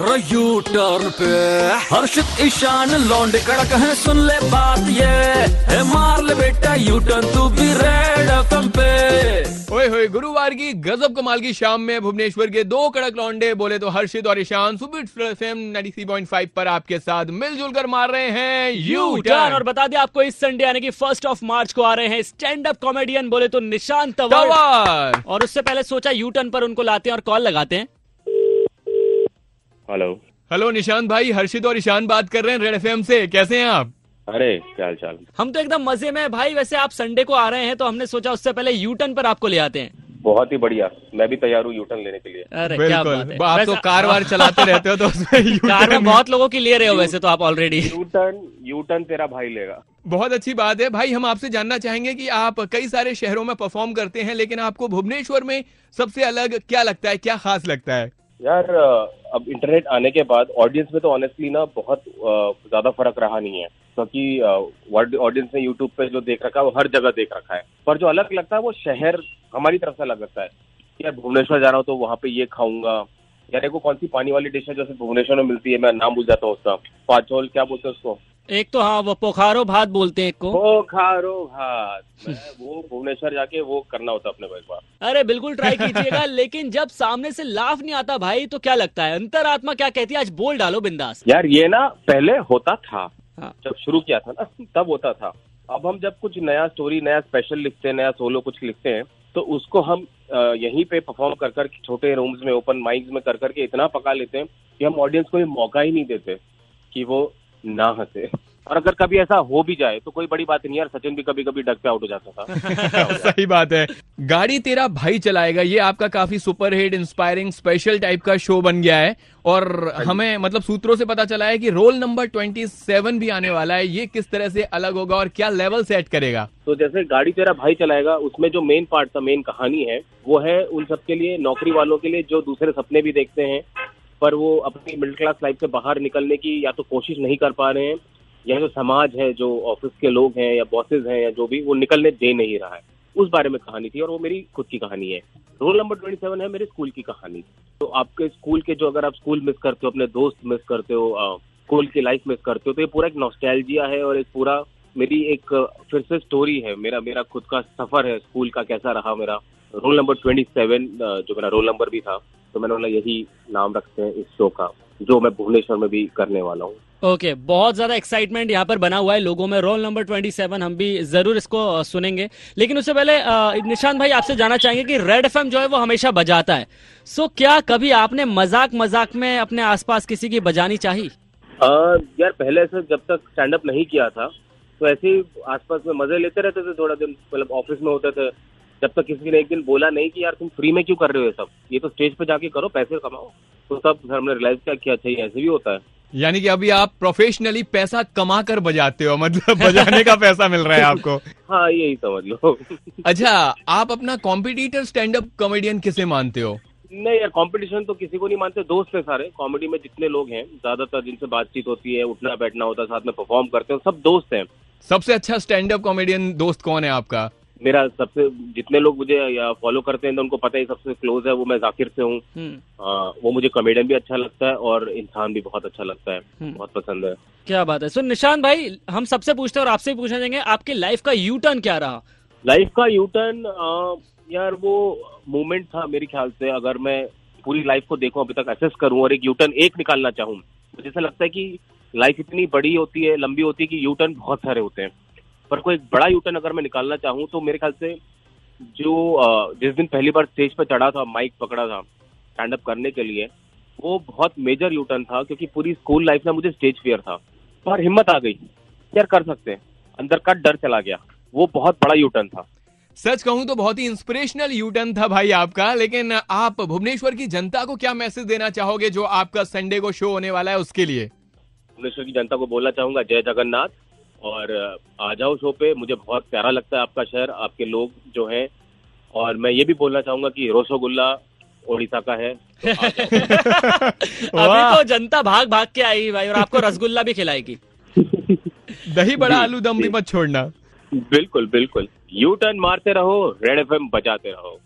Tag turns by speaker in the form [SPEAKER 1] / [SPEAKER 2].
[SPEAKER 1] U turn पे। हर्षित ईशान लौंडे कड़क है सुन ले बात ये। है मार ले बेटा यू टर्न तू भी रेड एफएम पे।
[SPEAKER 2] ओए होए गुरुवार की गजब कमाल की शाम में भुवनेश्वर के दो कड़क लौंडे बोले तो हर्षित और ईशान सुपर एफएम 93.5 पर आपके साथ मिलजुल कर मार रहे हैं यू
[SPEAKER 3] टर्न और बता दें आपको इस संडे यानी कि फ़र्स्ट ऑफ़ मार्च को आ रहे हैं स्टैंड अप कॉमेडियन बोले तो निशान तंवर। और उससे पहले सोचा यू टर्न पर उनको लाते हैं और कॉल लगाते हैं।
[SPEAKER 4] हेलो।
[SPEAKER 2] हेलो निशान भाई हर्षित और ईशान बात कर रहे हैं रेड एफएम से। कैसे हैं आप?
[SPEAKER 4] अरे क्या हाल चाल?
[SPEAKER 3] हम तो एकदम मज़े में भाई वैसे आप संडे को आ रहे हैं तो हमने सोचा उससे पहले यू टर्न पर आपको ले आते हैं।
[SPEAKER 4] बहुत ही बढ़िया। मैं भी तैयार हूँ यूटर्न लेने के लिए।
[SPEAKER 3] अरे क्या बात है।
[SPEAKER 2] आप तो कार वार चलाते रहते हो तो उसमें
[SPEAKER 3] कार में बहुत लोगों की ले रहे हो वैसे तो आप ऑलरेडी
[SPEAKER 4] यूटर्न यूटर्न तेरा भाई लेगा।
[SPEAKER 2] बहुत अच्छी बात है। भाई हम आपसे जानना चाहेंगे कि आप कई सारे शहरों में परफॉर्म करते हैं लेकिन आपको भुवनेश्वर में सबसे अलग क्या लगता है क्या खास लगता है?
[SPEAKER 4] यार अब इंटरनेट आने के बाद ऑडियंस में तो ऑनेस्टली ना बहुत ज़्यादा फ़र्क रहा नहीं है। क्योंकि ऑडियंस ने यूट्यूब पे जो देख रखा है, वो हर जगह देख रखा है। पर जो अलग लगता है, वो शहर हमारी तरफ़ से अलग लगता है। कि यार, भुवनेश्वर जा रहा हूँ तो वहाँ पे ये खाऊँगा। यार, देखो कौन सी पानी वाली डिश है जैसे भुवनेश्वर में मिलती है, मैं नाम भूल जाता हूँ उसका। पाचोल, क्या बोलते हैं उसको?
[SPEAKER 3] एक तो हाँ वो पोखारो भात बोलते हैं एक को।
[SPEAKER 4] वो खारो भात वो भुवनेश्वर जाके वो करना होता है अपने को बार
[SPEAKER 3] अरे बिल्कुल ट्राई कीजिएगा लेकिन जब सामने से लाफ नहीं आता भाई तो क्या लगता है? अंतरात्मा क्या कहती है? आज बोल डालो बिंदास।
[SPEAKER 4] यार ये ना पहले होता था
[SPEAKER 3] हाँ।
[SPEAKER 4] जब शुरू किया था ना तब होता था। अब हम जब कुछ नया स्टोरी नया स्पेशल लिखते हैं नया सोलो कुछ लिखते हैं तो उसको हम यहीं पे परफॉर्म कर कर छोटे रूम्स में ओपन माइक्स में कर करके इतना पका लेते हैं कि हम ऑडियंस को ये मौका ही नहीं देते कि वो ना हंसे। और अगर कभी ऐसा हो भी जाए तो कोई बड़ी बात नहीं यार सचिन भी कभी कभी डक पे आउट हो जाता था।
[SPEAKER 2] सही बात है। गाड़ी तेरा भाई चलाएगा ये आपका काफ़ी super hit inspiring special type का शो बन गया है। और हमें मतलब सूत्रों से पता चला है कि रोल नंबर 27 भी आने वाला है। ये किस तरह से अलग होगा और क्या लेवल सेट करेगा?
[SPEAKER 4] तो जैसे गाड़ी तेरा भाई चलाएगा उसमें जो मेन पार्ट था मेन कहानी है वो है उन सबके लिए नौकरी वालों के लिए जो दूसरे सपने भी देखते हैं। पर वो अपनी मिडिल क्लास लाइफ से बाहर निकलने की या तो कोशिश नहीं कर पा रहे हैं। या जो समाज है, जो ऑफ़िस के लोग हैं या बॉसेज हैं या जो भी, वो निकलने दे नहीं रहा है। उस बारे में कहानी थी और वो मेरी खुद की कहानी है। रोल नंबर ट्वेंटी सेवन है मेरे स्कूल की कहानी। तो आपके स्कूल के जो अगर आप स्कूल मिस करते हो, अपने दोस्त मिस करते हो स्कूल की लाइफ मिस करते हो तो ये पूरा एक नॉस्टैल्जिया है और एक पूरा मेरी एक फिर से स्टोरी है। मेरा मेरा खुद का सफ़र है स्कूल का कैसा रहा मेरा। रोल नंबर ट्वेंटी सेवन जो मेरा रोल नंबर भी था तो मैंने बोला यही नाम रखते हैं इस शो का जो मैं भुवनेश्वर में भी करने वाला हूँ।
[SPEAKER 3] ओके okay, बहुत ज़्यादा एक्साइटमेंट यहाँ पर बना हुआ है लोगों में। रोल नंबर 27 हम भी ज़रूर इसको सुनेंगे। लेकिन उससे पहले निशांत भाई आपसे जानना चाहेंगे कि रेड एफएम जो है वो हमेशा बजाता है। सो क्या कभी आपने मज़ाक मज़ाक में अपने आसपास किसी की बजानी चाहिए
[SPEAKER 4] यार पहले से जब तक स्टैंड अप नहीं किया था तो ऐसे ही आसपास में मज़े लेते रहते थे थोड़ा दिन मतलब ऑफ़िस में होते थे। जब तक किसी ने एक दिन बोला नहीं कि यार तुम फ्री में क्यों कर रहे हो ये सब? ये तो स्टेज पे जाके करो पैसे कमाओ। तो तब फिर हमने रियलाइज़ किया कि अच्छा ये ऐसे भी होता है।
[SPEAKER 2] यानी कि अभी आप प्रोफेशनली पैसा कमा कर बजाते हो मतलब बजाने का पैसा मिल रहा है आपको।
[SPEAKER 4] हाँ यही समझ लो।
[SPEAKER 2] अच्छा आप अपना कॉम्पिटिटर स्टैंड अप कॉमेडियन किसे मानते हो?
[SPEAKER 4] नहीं यार कंपटीशन तो किसी को नहीं मानते दोस्त हैं सारे। कॉमेडी में जितने लोग हैं ज़्यादातर जिनसे बातचीत होती है उठना बैठना होता है साथ में परफॉर्म करते हैं सब दोस्त हैं।
[SPEAKER 2] सबसे अच्छा स्टैंड अप कॉमेडियन दोस्त कौन है आपका?
[SPEAKER 4] मेरा सबसे जितने लोग मुझे फॉलो करते हैं तो उनको पता है सबसे क्लोज है वो मैं जाकिर से हूँ।
[SPEAKER 3] हम्म,
[SPEAKER 4] वो मुझे कॉमेडियन भी अच्छा लगता है और इंसान भी बहुत अच्छा लगता है।
[SPEAKER 3] हम्म।
[SPEAKER 4] बहुत पसंद है।
[SPEAKER 3] क्या बात है। सो निशांत भाई हम सबसे पूछते हैं और आपसे भी पूछना चाहेंगे आपकी लाइफ का यू टर्न क्या रहा?
[SPEAKER 4] लाइफ का यू टर्न यार वो मोमेंट था मेरे ख्याल से अगर मैं पूरी लाइफ को देखूँ अभी तक असेस करूँ और एक यू टर्न एक निकालना चाहूँ मुझे ऐसा लगता है कि लाइफ इतनी बड़ी होती है, लंबी होती है कि यू टर्न बहुत सारे होते हैं। पर कोई एक बड़ा यू टर्न अगर मैं निकालना चाहूँ तो मेरे ख्याल से जो जिस दिन पहली बार स्टेज पर चढ़ा था माइक पकड़ा था स्टैंड अप करने के लिए, वो बहुत मेजर यू टर्न था, क्योंकि पूरी स्कूल लाइफ में मुझे स्टेज फियर था। पर हिम्मत आ गई। यार कर सकते हैं। अंदर का डर चला गया। वो बहुत बड़ा यू टर्न था।
[SPEAKER 2] सच कहूँ तो बहुत ही इंस्पिरेशनल यूटर्न था भाई आपका, लेकिन आप भुवनेश्वर की जनता को क्या मैसेज देना चाहोगे, जो आपका संडे को शो होने वाला है उसके लिए?
[SPEAKER 4] भुवनेश्वर की जनता को बोलना चाहूँगा जय जगन्नाथ। और आ जाओ शो पे मुझे बहुत प्यारा लगता है आपका शहर आपके लोग जो हैं। और मैं ये भी बोलना चाहूँगा कि रसोगुल्ला उड़ीसा का है तो
[SPEAKER 3] अभी तो जनता भाग भाग के आई भाई और आपको रसगुल्ला भी खिलाएगी।
[SPEAKER 2] दही बड़ा आलू दम भी मत छोड़ना।
[SPEAKER 4] बिल्कुल बिल्कुल। यू टर्न मारते रहो रेड एफ़ बजाते रहो।